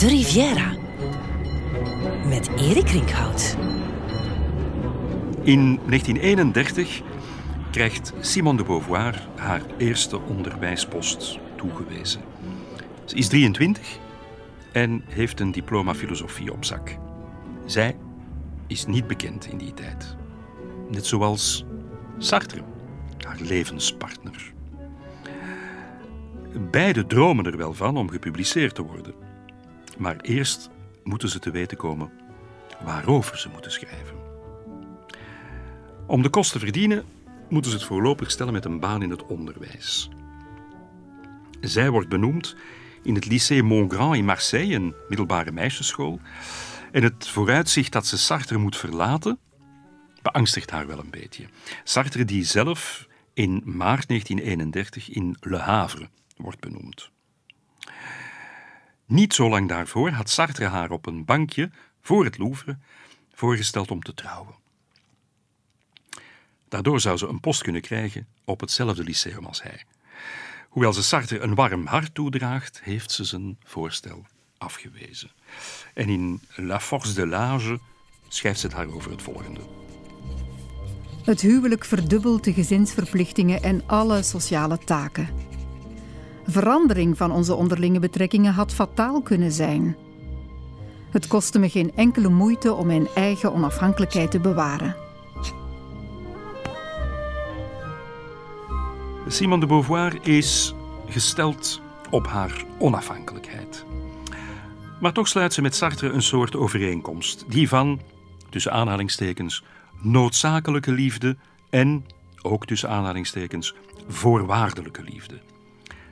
De Riviera met Erik Rinkhout. In 1931 krijgt Simone de Beauvoir haar eerste onderwijspost toegewezen. Ze is 23 en heeft een diploma filosofie op zak. Zij is niet bekend in die tijd. Net zoals Sartre, haar levenspartner. Beide dromen er wel van om gepubliceerd te worden. Maar eerst moeten ze te weten komen waarover ze moeten schrijven. Om de kosten te verdienen moeten ze het voorlopig stellen met een baan in het onderwijs. Zij wordt benoemd in het Lycée Montgrand in Marseille, een middelbare meisjesschool. En het vooruitzicht dat ze Sartre moet verlaten, beangstigt haar wel een beetje. Sartre die zelf in maart 1931 in Le Havre wordt benoemd. Niet zo lang daarvoor had Sartre haar op een bankje voor het Louvre voorgesteld om te trouwen. Daardoor zou ze een post kunnen krijgen op hetzelfde lyceum als hij. Hoewel ze Sartre een warm hart toedraagt, heeft ze zijn voorstel afgewezen. En in La Force de l'Âge schrijft ze daarover het volgende. Het huwelijk verdubbelt de gezinsverplichtingen en alle sociale taken. Verandering van onze onderlinge betrekkingen had fataal kunnen zijn. Het kostte me geen enkele moeite om mijn eigen onafhankelijkheid te bewaren. Simone de Beauvoir is gesteld op haar onafhankelijkheid. Maar toch sluit ze met Sartre een soort overeenkomst, die van, tussen aanhalingstekens, noodzakelijke liefde en, ook tussen aanhalingstekens, voorwaardelijke liefde.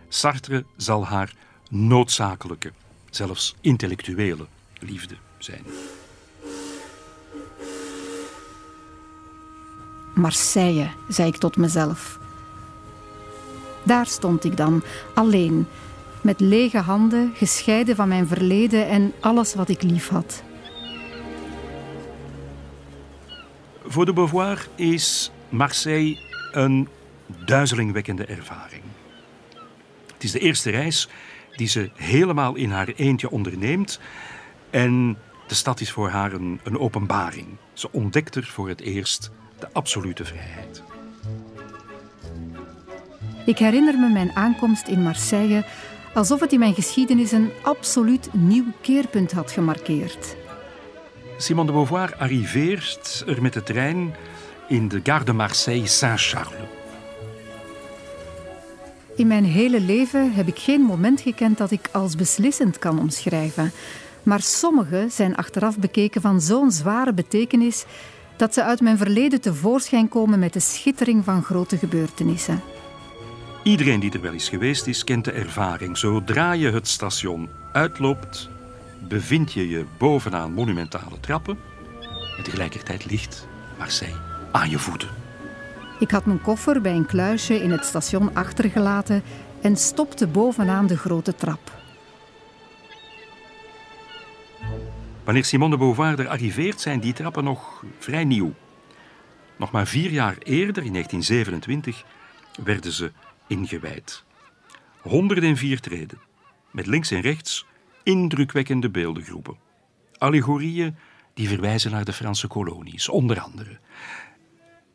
Sartre zal haar noodzakelijke, zelfs intellectuele liefde zijn. Marseille, zei ik tot mezelf. Daar stond ik dan, alleen, met lege handen, gescheiden van mijn verleden en alles wat ik lief had. Voor de Beauvoir is Marseille een duizelingwekkende ervaring. Het is de eerste reis die ze helemaal in haar eentje onderneemt. En de stad is voor haar een, een openbaring. Ze ontdekt er voor het eerst de absolute vrijheid. Ik herinner me mijn aankomst in Marseille alsof het in mijn geschiedenis een absoluut nieuw keerpunt had gemarkeerd. Simone de Beauvoir arriveert er met de trein in de Gare de Marseille Saint-Charles. In mijn hele leven heb ik geen moment gekend dat ik als beslissend kan omschrijven. Maar sommige zijn achteraf bekeken van zo'n zware betekenis dat ze uit mijn verleden tevoorschijn komen met de schittering van grote gebeurtenissen. Iedereen die er wel eens geweest is, kent de ervaring. Zodra je het station uitloopt, bevind je je bovenaan monumentale trappen en tegelijkertijd ligt Marseille aan je voeten. Ik had mijn koffer bij een kluisje in het station achtergelaten en stopte bovenaan de grote trap. Wanneer Simone de Beauvoir er arriveert, zijn die trappen nog vrij nieuw. Nog maar vier jaar eerder, in 1927, werden ze ingewijd. 104 treden, met links en rechts indrukwekkende beeldengroepen. Allegorieën die verwijzen naar de Franse kolonies, onder andere.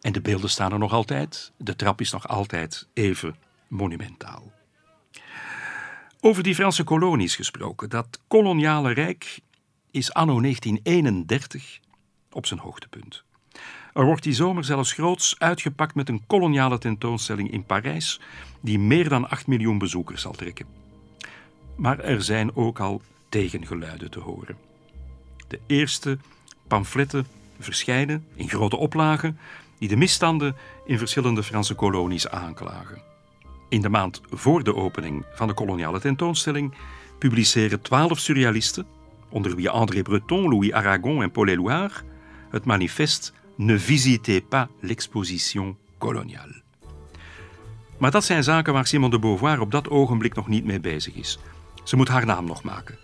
En de beelden staan er nog altijd. De trap is nog altijd even monumentaal. Over die Franse kolonies gesproken. Dat koloniale rijk is anno 1931 op zijn hoogtepunt. Er wordt die zomer zelfs groots uitgepakt met een koloniale tentoonstelling in Parijs, die meer dan 8 miljoen bezoekers zal trekken. Maar er zijn ook al tegengeluiden te horen. De eerste pamfletten verschijnen in grote oplagen die de misstanden in verschillende Franse kolonies aanklagen. In de maand voor de opening van de koloniale tentoonstelling publiceren twaalf surrealisten, onder wie André Breton, Louis Aragon en Paul Éluard, het manifest Ne visitez pas l'exposition coloniale. Maar dat zijn zaken waar Simone de Beauvoir op dat ogenblik nog niet mee bezig is. Ze moet haar naam nog maken.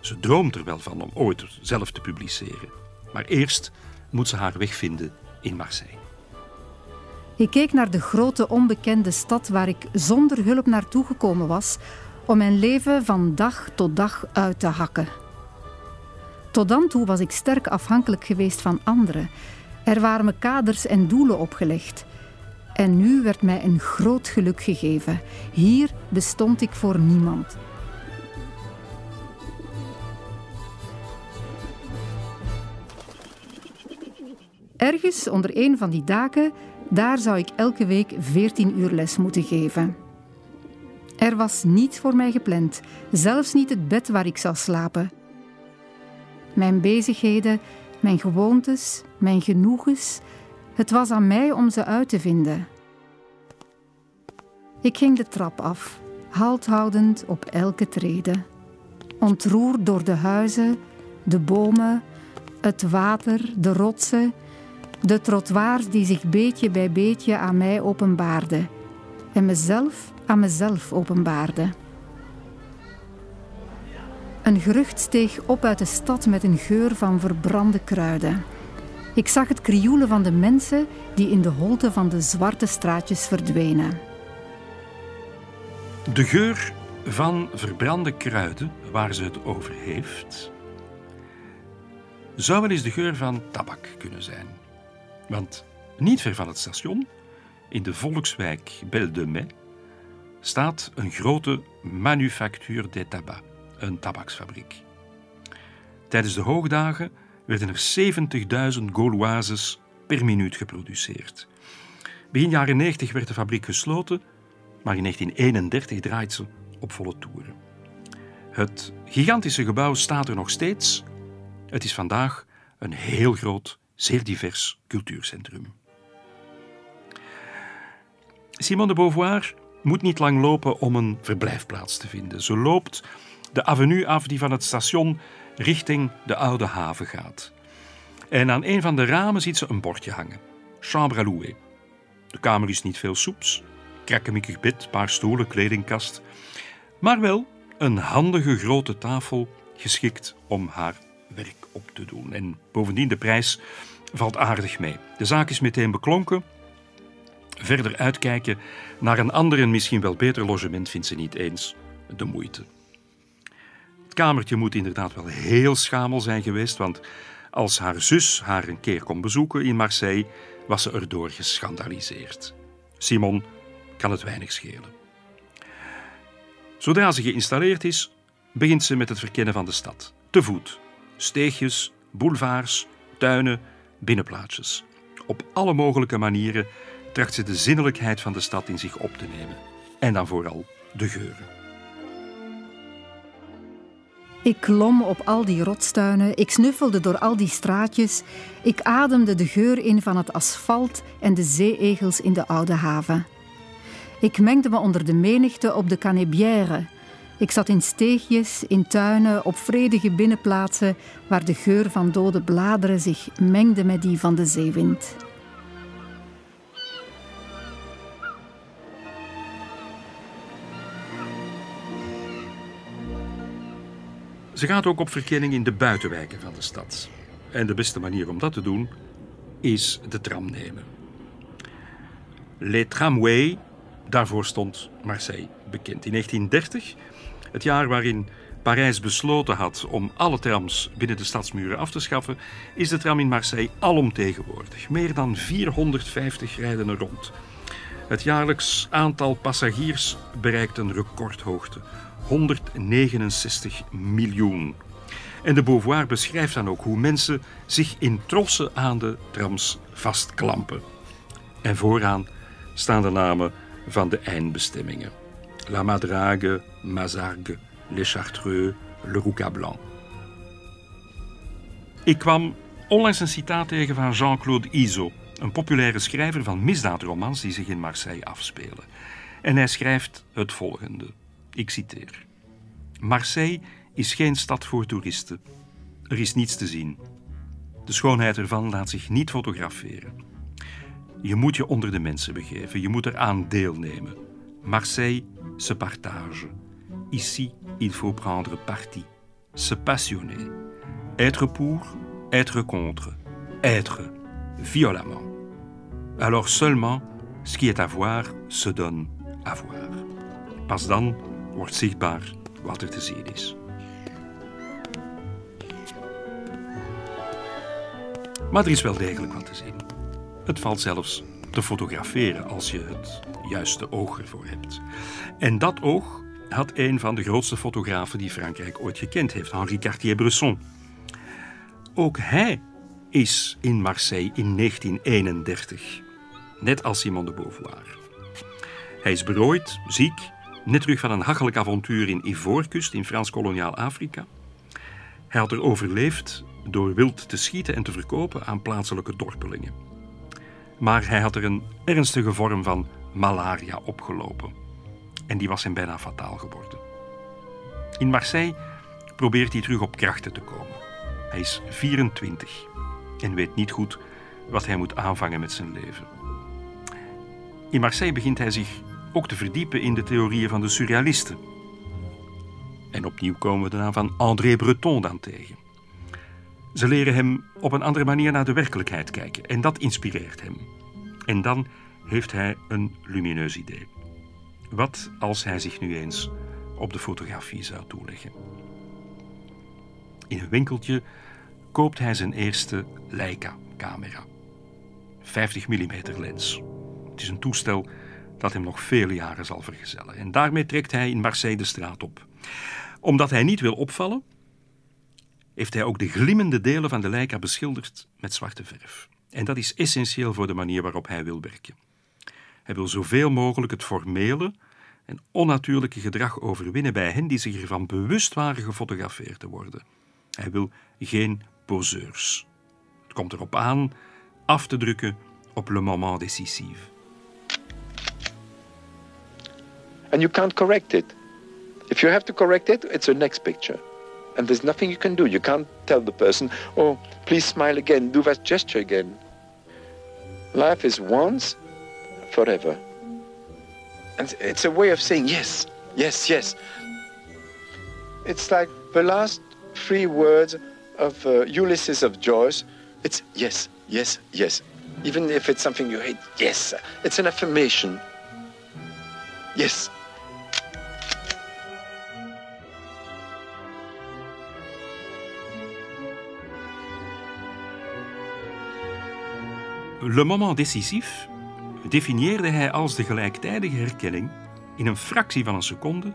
Ze droomt er wel van om ooit zelf te publiceren. Maar eerst moet ze haar weg vinden in Marseille. Ik keek naar de grote onbekende stad waar ik zonder hulp naartoe gekomen was om mijn leven van dag tot dag uit te hakken. Tot dan toe was ik sterk afhankelijk geweest van anderen. Er waren me kaders en doelen opgelegd. En nu werd mij een groot geluk gegeven. Hier bestond ik voor niemand. Ergens onder een van die daken, daar zou ik elke week 14 uur les moeten geven. Er was niets voor mij gepland, zelfs niet het bed waar ik zou slapen. Mijn bezigheden, mijn gewoontes, mijn genoegens, het was aan mij om ze uit te vinden. Ik ging de trap af, halt houdend op elke trede. Ontroerd door de huizen, de bomen, het water, de rotsen, de trottoirs die zich beetje bij beetje aan mij openbaarden en mezelf aan mezelf openbaarde. Een gerucht steeg op uit de stad met een geur van verbrande kruiden. Ik zag het krioelen van de mensen die in de holte van de zwarte straatjes verdwenen. De geur van verbrande kruiden, waar ze het over heeft, zou wel eens de geur van tabak kunnen zijn. Want niet ver van het station, in de volkswijk Belle de Mai, staat een grote Manufacture des Tabac, een tabaksfabriek. Tijdens de hoogdagen werden er 70.000 Gauloises per minuut geproduceerd. Begin jaren 90 werd de fabriek gesloten, maar in 1931 draait ze op volle toeren. Het gigantische gebouw staat er nog steeds. Het is vandaag een heel groot, zeer divers cultuurcentrum. Simone de Beauvoir moet niet lang lopen om een verblijfplaats te vinden. Ze loopt de avenue af die van het station richting de Oude Haven gaat. En aan een van de ramen ziet ze een bordje hangen. Chambre à louer. De kamer is niet veel soeps. Krakkemikkig bed, paar stoelen, kledingkast. Maar wel een handige grote tafel geschikt om haar werk op te doen. En bovendien de prijs valt aardig mee. De zaak is meteen beklonken. Verder uitkijken naar een ander en misschien wel beter logement vindt ze niet eens de moeite. Het kamertje moet inderdaad wel heel schamel zijn geweest, want als haar zus haar een keer kon bezoeken in Marseille, was ze erdoor geschandaliseerd. Simon kan het weinig schelen. Zodra ze geïnstalleerd is, begint ze met het verkennen van de stad. Te voet. Steegjes, boulevards, tuinen, binnenplaatsjes. Op alle mogelijke manieren tracht ze de zinnelijkheid van de stad in zich op te nemen. En dan vooral de geuren. Ik klom op al die rotstuinen, ik snuffelde door al die straatjes, ik ademde de geur in van het asfalt en de zeeegels in de oude haven. Ik mengde me onder de menigte op de Canebière. Ik zat in steegjes, in tuinen, op vredige binnenplaatsen waar de geur van dode bladeren zich mengde met die van de zeewind. Ze gaat ook op verkenning in de buitenwijken van de stad. En de beste manier om dat te doen is de tram nemen. Les Tramways, daarvoor stond Marseille bekend. In 1930, het jaar waarin Parijs besloten had om alle trams binnen de stadsmuren af te schaffen, is de tram in Marseille alomtegenwoordig. Meer dan 450 rijden er rond. Het jaarlijks aantal passagiers bereikt een recordhoogte. 169 miljoen. En de Beauvoir beschrijft dan ook hoe mensen zich in trossen aan de trams vastklampen. En vooraan staan de namen van de eindbestemmingen. La Madrague, Mazargues, Les Chartreux, Le Roucablanc. Ik kwam onlangs een citaat tegen van Jean-Claude Iso, een populaire schrijver van misdaadromans die zich in Marseille afspelen. En hij schrijft het volgende. Ik citeer. Marseille is geen stad voor toeristen. Er is niets te zien. De schoonheid ervan laat zich niet fotograferen. Je moet je onder de mensen begeven, je moet eraan deelnemen. Marseille se partage. Ici, il faut prendre parti, se passionner. Être pour, être contre, être violemment. Alors seulement ce qui est à voir se donne à voir. Pas dan wordt zichtbaar wat er te zien is. Maar er is wel degelijk wat te zien. Het valt zelfs te fotograferen als je het juiste oog ervoor hebt. En dat oog had een van de grootste fotografen die Frankrijk ooit gekend heeft, Henri Cartier-Bresson. Ook hij is in Marseille in 1931, net als Simon de Beauvoir. Hij is berooid, ziek, net terug van een hachelijk avontuur in Ivoorkust in Frans-koloniaal Afrika. Hij had er overleefd door wild te schieten en te verkopen aan plaatselijke dorpelingen. Maar hij had er een ernstige vorm van malaria opgelopen. En die was hem bijna fataal geworden. In Marseille probeert hij terug op krachten te komen. Hij is 24 en weet niet goed wat hij moet aanvangen met zijn leven. In Marseille begint hij zich ook te verdiepen in de theorieën van de surrealisten. En opnieuw komen we de naam van André Breton dan tegen. Ze leren hem op een andere manier naar de werkelijkheid kijken en dat inspireert hem. En dan heeft hij een lumineus idee. Wat als hij zich nu eens op de fotografie zou toeleggen? In een winkeltje koopt hij zijn eerste Leica-camera. 50 mm lens. Het is een toestel dat hem nog vele jaren zal vergezellen. En daarmee trekt hij in Marseille de straat op. Omdat hij niet wil opvallen, heeft hij ook de glimmende delen van de Leica beschilderd met zwarte verf. En dat is essentieel voor de manier waarop hij wil werken. Hij wil zoveel mogelijk het formele en onnatuurlijke gedrag overwinnen bij hen die zich ervan bewust waren gefotografeerd te worden. Hij wil geen poseurs. Het komt erop aan af te drukken op le moment décisif. And you can't correct it. If you have to correct it, it's the next picture. And there's nothing you can do. You can't tell the person, oh, please smile again, do that gesture again. Life is once, forever. And it's a way of saying yes, yes, yes. It's like the last three words of uh, Ulysses of Joyce. It's yes, yes, yes. Even if it's something you hate, yes. It's an affirmation. Yes. Le moment décisif definieerde hij als de gelijktijdige herkenning in een fractie van een seconde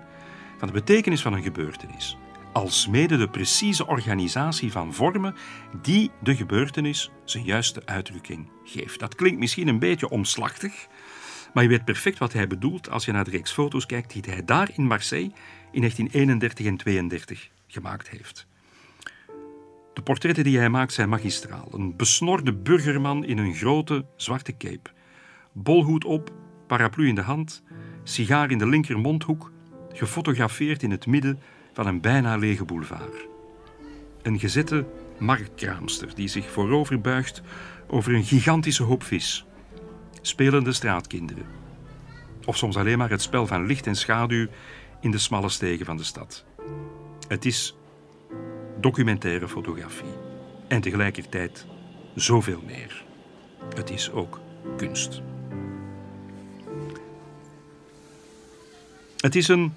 van de betekenis van een gebeurtenis, alsmede de precieze organisatie van vormen die de gebeurtenis zijn juiste uitdrukking geeft. Dat klinkt misschien een beetje omslachtig, maar je weet perfect wat hij bedoelt als je naar de reeks foto's kijkt die hij daar in Marseille in 1931 en 32 gemaakt heeft. De portretten die hij maakt zijn magistraal. Een besnorde burgerman in een grote zwarte cape. Bolhoed op, paraplu in de hand, sigaar in de linker mondhoek, gefotografeerd in het midden van een bijna lege boulevard. Een gezette marktkraamster die zich voorover buigt over een gigantische hoop vis. Spelende straatkinderen. Of soms alleen maar het spel van licht en schaduw in de smalle stegen van de stad. Het is documentaire fotografie. En tegelijkertijd zoveel meer. Het is ook kunst. Het is een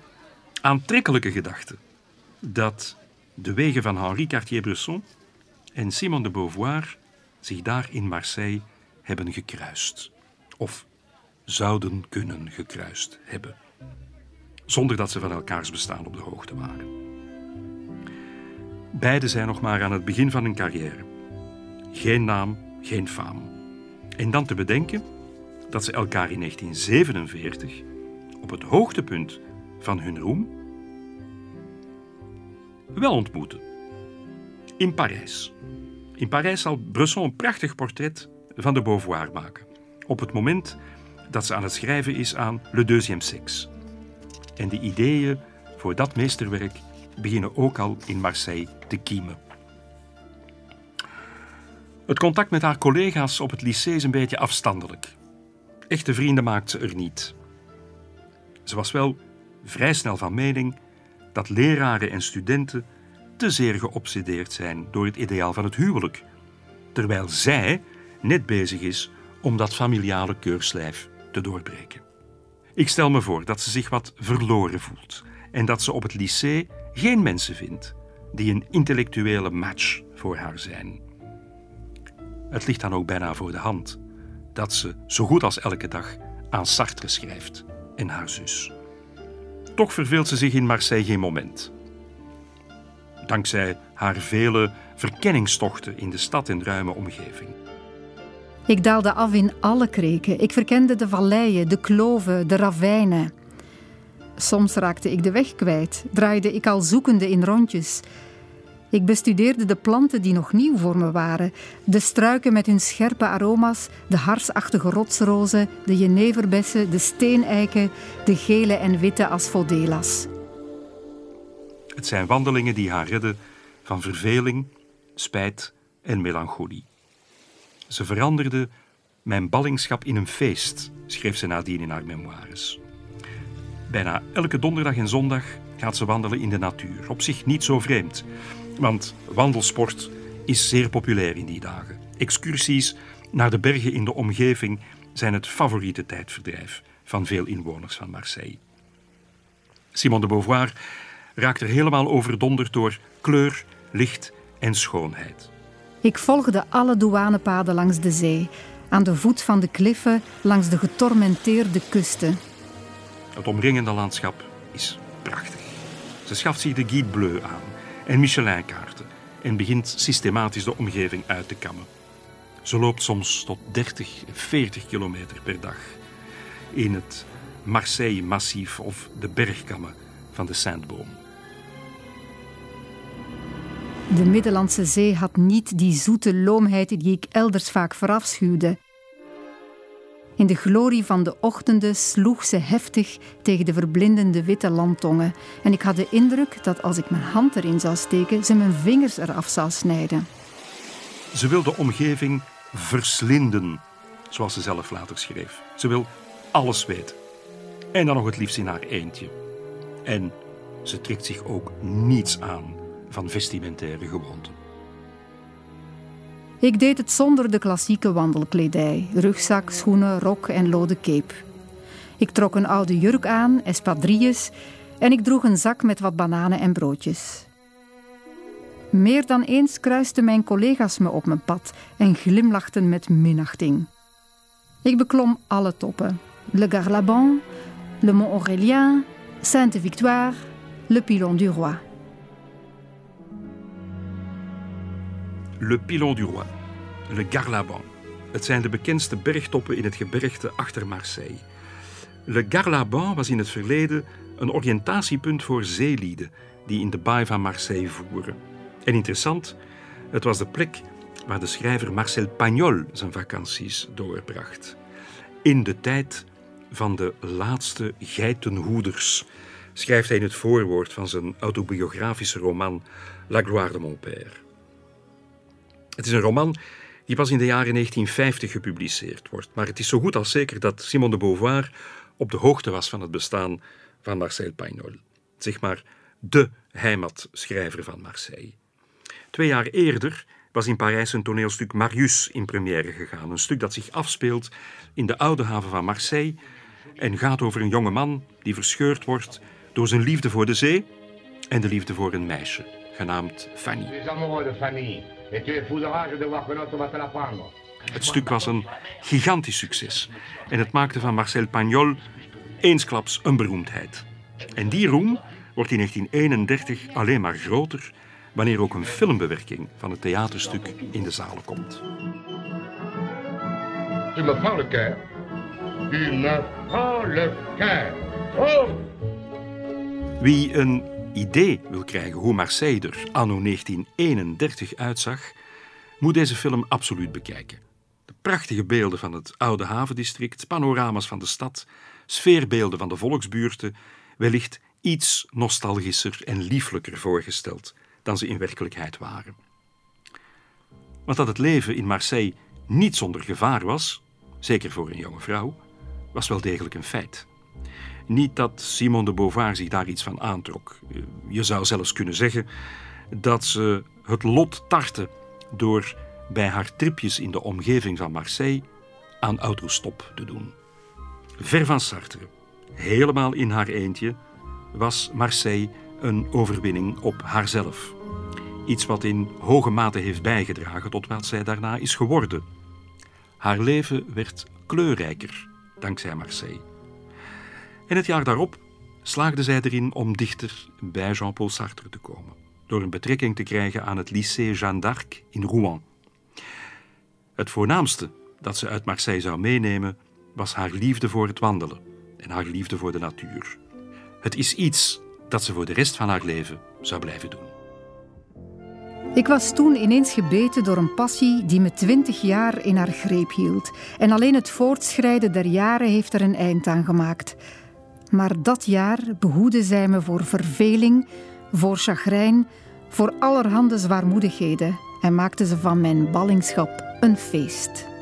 aantrekkelijke gedachte dat de wegen van Henri Cartier-Bresson en Simon de Beauvoir zich daar in Marseille hebben gekruist. Of zouden kunnen gekruist hebben. Zonder dat ze van elkaars bestaan op de hoogte waren. Beiden zijn nog maar aan het begin van hun carrière. Geen naam, geen faam. En dan te bedenken dat ze elkaar in 1947 op het hoogtepunt van hun roem wel ontmoeten. In Parijs. In Parijs zal Bresson een prachtig portret van de Beauvoir maken. Op het moment dat ze aan het schrijven is aan Le Deuxième Sexe. En de ideeën voor dat meesterwerk beginnen ook al in Marseille te kiemen. Het contact met haar collega's op het lycée is een beetje afstandelijk. Echte vrienden maakt ze er niet. Ze was wel vrij snel van mening dat leraren en studenten te zeer geobsedeerd zijn door het ideaal van het huwelijk, terwijl zij net bezig is om dat familiale keurslijf te doorbreken. Ik stel me voor dat ze zich wat verloren voelt en dat ze op het lycée geen mensen vindt die een intellectuele match voor haar zijn. Het ligt dan ook bijna voor de hand dat ze zo goed als elke dag aan Sartre schrijft en haar zus. Toch verveelt ze zich in Marseille geen moment. Dankzij haar vele verkenningstochten in de stad en ruime omgeving. Ik daalde af in alle kreken. Ik verkende de valleien, de kloven, de ravijnen. Soms raakte ik de weg kwijt, draaide ik al zoekende in rondjes. Ik bestudeerde de planten die nog nieuw voor me waren. De struiken met hun scherpe aroma's, de harsachtige rotsrozen, de jeneverbessen, de steeneiken, de gele en witte asphodelas. Het zijn wandelingen die haar redden van verveling, spijt en melancholie. Ze veranderde mijn ballingschap in een feest, schreef ze nadien in haar memoires. Bijna elke donderdag en zondag gaat ze wandelen in de natuur. Op zich niet zo vreemd, want wandelsport is zeer populair in die dagen. Excursies naar de bergen in de omgeving zijn het favoriete tijdverdrijf van veel inwoners van Marseille. Simone de Beauvoir raakt er helemaal overdonderd door kleur, licht en schoonheid. Ik volgde alle douanepaden langs de zee, aan de voet van de kliffen, langs de getormenteerde kusten. Het omringende landschap is prachtig. Ze schaft zich de Guide Bleu aan en Michelin-kaarten en begint systematisch de omgeving uit te kammen. Ze loopt soms tot 30, 40 kilometer per dag in het Marseille-massief of de bergkammen van de Sainte-Boom. De Middellandse Zee had niet die zoete loomheid die ik elders vaak verafschuwde. In de glorie van de ochtenden sloeg ze heftig tegen de verblindende witte landtongen en ik had de indruk dat als ik mijn hand erin zou steken, ze mijn vingers eraf zou snijden. Ze wil de omgeving verslinden, zoals ze zelf later schreef. Ze wil alles weten. En dan nog het liefst in haar eentje. En ze trekt zich ook niets aan van vestimentaire gewoonten. Ik deed het zonder de klassieke wandelkledij: rugzak, schoenen, rok en lode cape. Ik trok een oude jurk aan, espadrilles, en ik droeg een zak met wat bananen en broodjes. Meer dan eens kruisten mijn collega's me op mijn pad en glimlachten met minachting. Ik beklom alle toppen: Le Garlaban, Le Mont Aurélien, Sainte-Victoire, Le Pilon du Roi. Le Pilon du Roi, Le Garlaban. Het zijn de bekendste bergtoppen in het gebergte achter Marseille. Le Garlaban was in het verleden een oriëntatiepunt voor zeelieden die in de baai van Marseille voeren. En interessant, het was de plek waar de schrijver Marcel Pagnol zijn vakanties doorbracht. In de tijd van de laatste geitenhoeders, schrijft hij in het voorwoord van zijn autobiografische roman La Gloire de mon père. Het is een roman die pas in de jaren 1950 gepubliceerd wordt, maar het is zo goed als zeker dat Simone de Beauvoir op de hoogte was van het bestaan van Marcel Pagnol. Zeg maar de heimatschrijver van Marseille. Twee jaar eerder was in Parijs een toneelstuk Marius in première gegaan. Een stuk dat zich afspeelt in de oude haven van Marseille en gaat over een jonge man die verscheurd wordt door zijn liefde voor de zee en de liefde voor een meisje, genaamd Fanny. Het stuk was een gigantisch succes en het maakte van Marcel Pagnol eensklaps een beroemdheid. En die roem wordt in 1931 alleen maar groter wanneer ook een filmbewerking van het theaterstuk in de zalen komt. Tu me prends le cœur. Tu me prends le cœur. Oh! Wie een idee wil krijgen hoe Marseille er anno 1931 uitzag, moet deze film absoluut bekijken. De prachtige beelden van het oude havendistrict, panorama's van de stad, sfeerbeelden van de volksbuurten, wellicht iets nostalgischer en lieflijker voorgesteld dan ze in werkelijkheid waren. Want dat het leven in Marseille niet zonder gevaar was, zeker voor een jonge vrouw, was wel degelijk een feit. Niet dat Simone de Beauvoir zich daar iets van aantrok. Je zou zelfs kunnen zeggen dat ze het lot tartte door bij haar tripjes in de omgeving van Marseille aan autostop te doen. Ver van Sartre, helemaal in haar eentje, was Marseille een overwinning op haarzelf. Iets wat in hoge mate heeft bijgedragen tot wat zij daarna is geworden. Haar leven werd kleurrijker dankzij Marseille. En het jaar daarop slaagde zij erin om dichter bij Jean-Paul Sartre te komen, door een betrekking te krijgen aan het lycée Jeanne d'Arc in Rouen. Het voornaamste dat ze uit Marseille zou meenemen was haar liefde voor het wandelen en haar liefde voor de natuur. Het is iets dat ze voor de rest van haar leven zou blijven doen. Ik was toen ineens gebeten door een passie die me twintig jaar in haar greep hield. En alleen het voortschrijden der jaren heeft er een eind aan gemaakt. Maar dat jaar behoedde zij me voor verveling, voor chagrijn, voor allerhande zwaarmoedigheden en maakte ze van mijn ballingschap een feest.